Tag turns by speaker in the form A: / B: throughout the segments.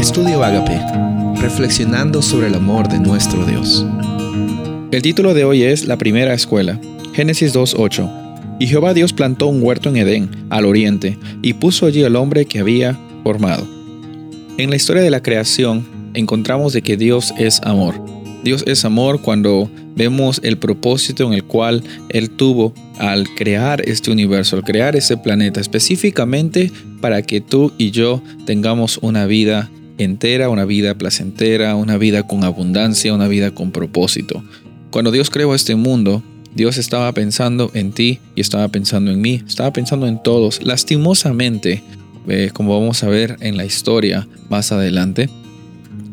A: Estudio Agape, reflexionando sobre el amor de nuestro Dios.
B: El título de hoy es La primera escuela, Génesis 2.8. Y Jehová Dios plantó un huerto en Edén, al oriente, y puso allí al hombre que había formado. En la historia de la creación encontramos de que Dios es amor. Dios es amor cuando vemos el propósito en el cual Él tuvo al crear este universo, al crear ese planeta, específicamente para que tú y yo tengamos una vida entera, una vida placentera, una vida con abundancia, una vida con propósito. Cuando Dios creó este mundo, Dios estaba pensando en ti y estaba pensando en mí, estaba pensando en todos. Lastimosamente, eh, como vamos a ver en la historia más adelante,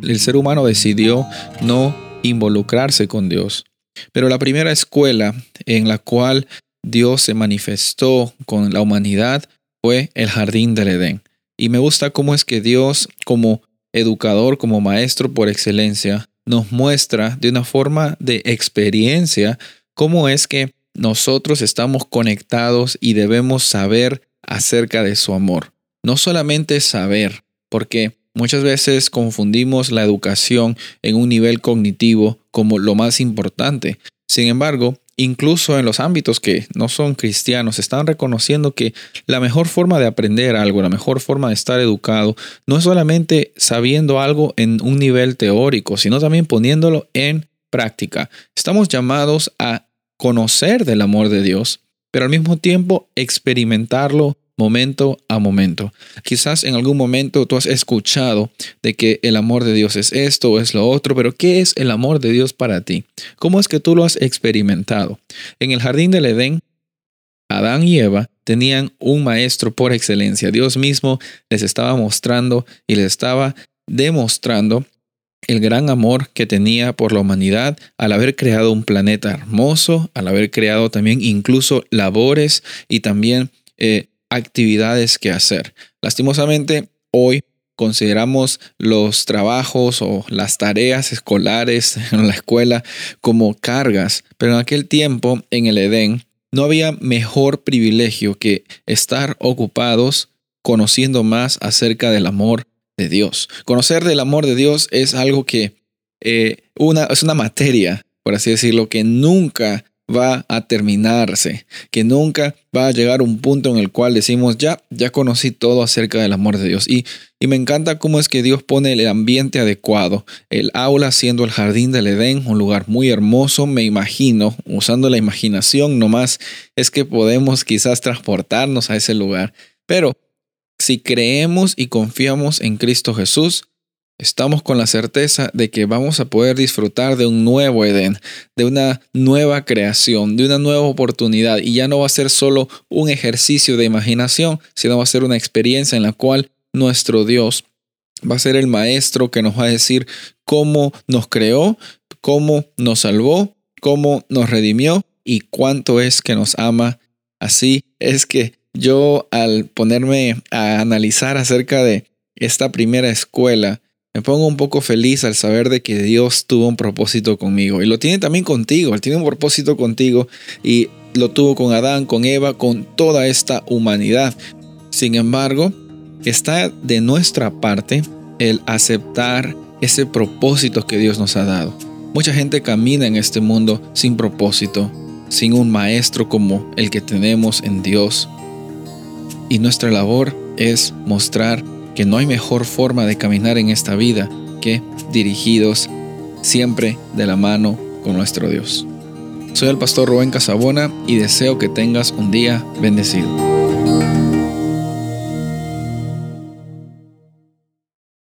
B: el ser humano decidió no involucrarse con Dios. Pero la primera escuela en la cual Dios se manifestó con la humanidad fue el jardín del Edén. Y me gusta cómo es que Dios, como educador, como maestro por excelencia, nos muestra de una forma de experiencia cómo es que nosotros estamos conectados y debemos saber acerca de su amor. No solamente saber, porque muchas veces confundimos la educación en un nivel cognitivo como lo más importante. Sin embargo, incluso en los ámbitos que no son cristianos, están reconociendo que la mejor forma de aprender algo, la mejor forma de estar educado, no es solamente sabiendo algo en un nivel teórico, sino también poniéndolo en práctica. Estamos llamados a conocer del amor de Dios, pero al mismo tiempo experimentarlo momento a momento. Quizás en algún momento tú has escuchado de que el amor de Dios es esto o es lo otro, pero ¿qué es el amor de Dios para ti? ¿Cómo es que tú lo has experimentado? En el jardín del Edén, Adán y Eva tenían un maestro por excelencia. Dios mismo les estaba mostrando y les estaba demostrando el gran amor que tenía por la humanidad al haber creado un planeta hermoso, al haber creado también incluso labores y también eh, actividades que hacer. Lastimosamente, hoy consideramos los trabajos o las tareas escolares en la escuela como cargas, pero en aquel tiempo, en el Edén, no había mejor privilegio que estar ocupados conociendo más acerca del amor de Dios. Conocer del amor de Dios es algo que eh, una, es una materia, por así decirlo, que nunca va a terminarse, que nunca va a llegar un punto en el cual decimos, ya, ya conocí todo acerca del amor de Dios. Y, y me encanta cómo es que Dios pone el ambiente adecuado, el aula siendo el jardín del Edén, un lugar muy hermoso, me imagino, usando la imaginación nomás, es que podemos quizás transportarnos a ese lugar. Pero si creemos y confiamos en Cristo Jesús, Estamos con la certeza de que vamos a poder disfrutar de un nuevo Edén, de una nueva creación, de una nueva oportunidad. Y ya no va a ser solo un ejercicio de imaginación, sino va a ser una experiencia en la cual nuestro Dios va a ser el maestro que nos va a decir cómo nos creó, cómo nos salvó, cómo nos redimió y cuánto es que nos ama. Así es que yo al ponerme a analizar acerca de esta primera escuela, me pongo un poco feliz al saber de que Dios tuvo un propósito conmigo. Y lo tiene también contigo. Él tiene un propósito contigo y lo tuvo con Adán, con Eva, con toda esta humanidad. Sin embargo, está de nuestra parte el aceptar ese propósito que Dios nos ha dado. Mucha gente camina en este mundo sin propósito, sin un maestro como el que tenemos en Dios. Y nuestra labor es mostrar que no hay mejor forma de caminar en esta vida que dirigidos siempre de la mano con nuestro Dios. Soy el pastor Rubén Casabona y deseo que tengas un día bendecido.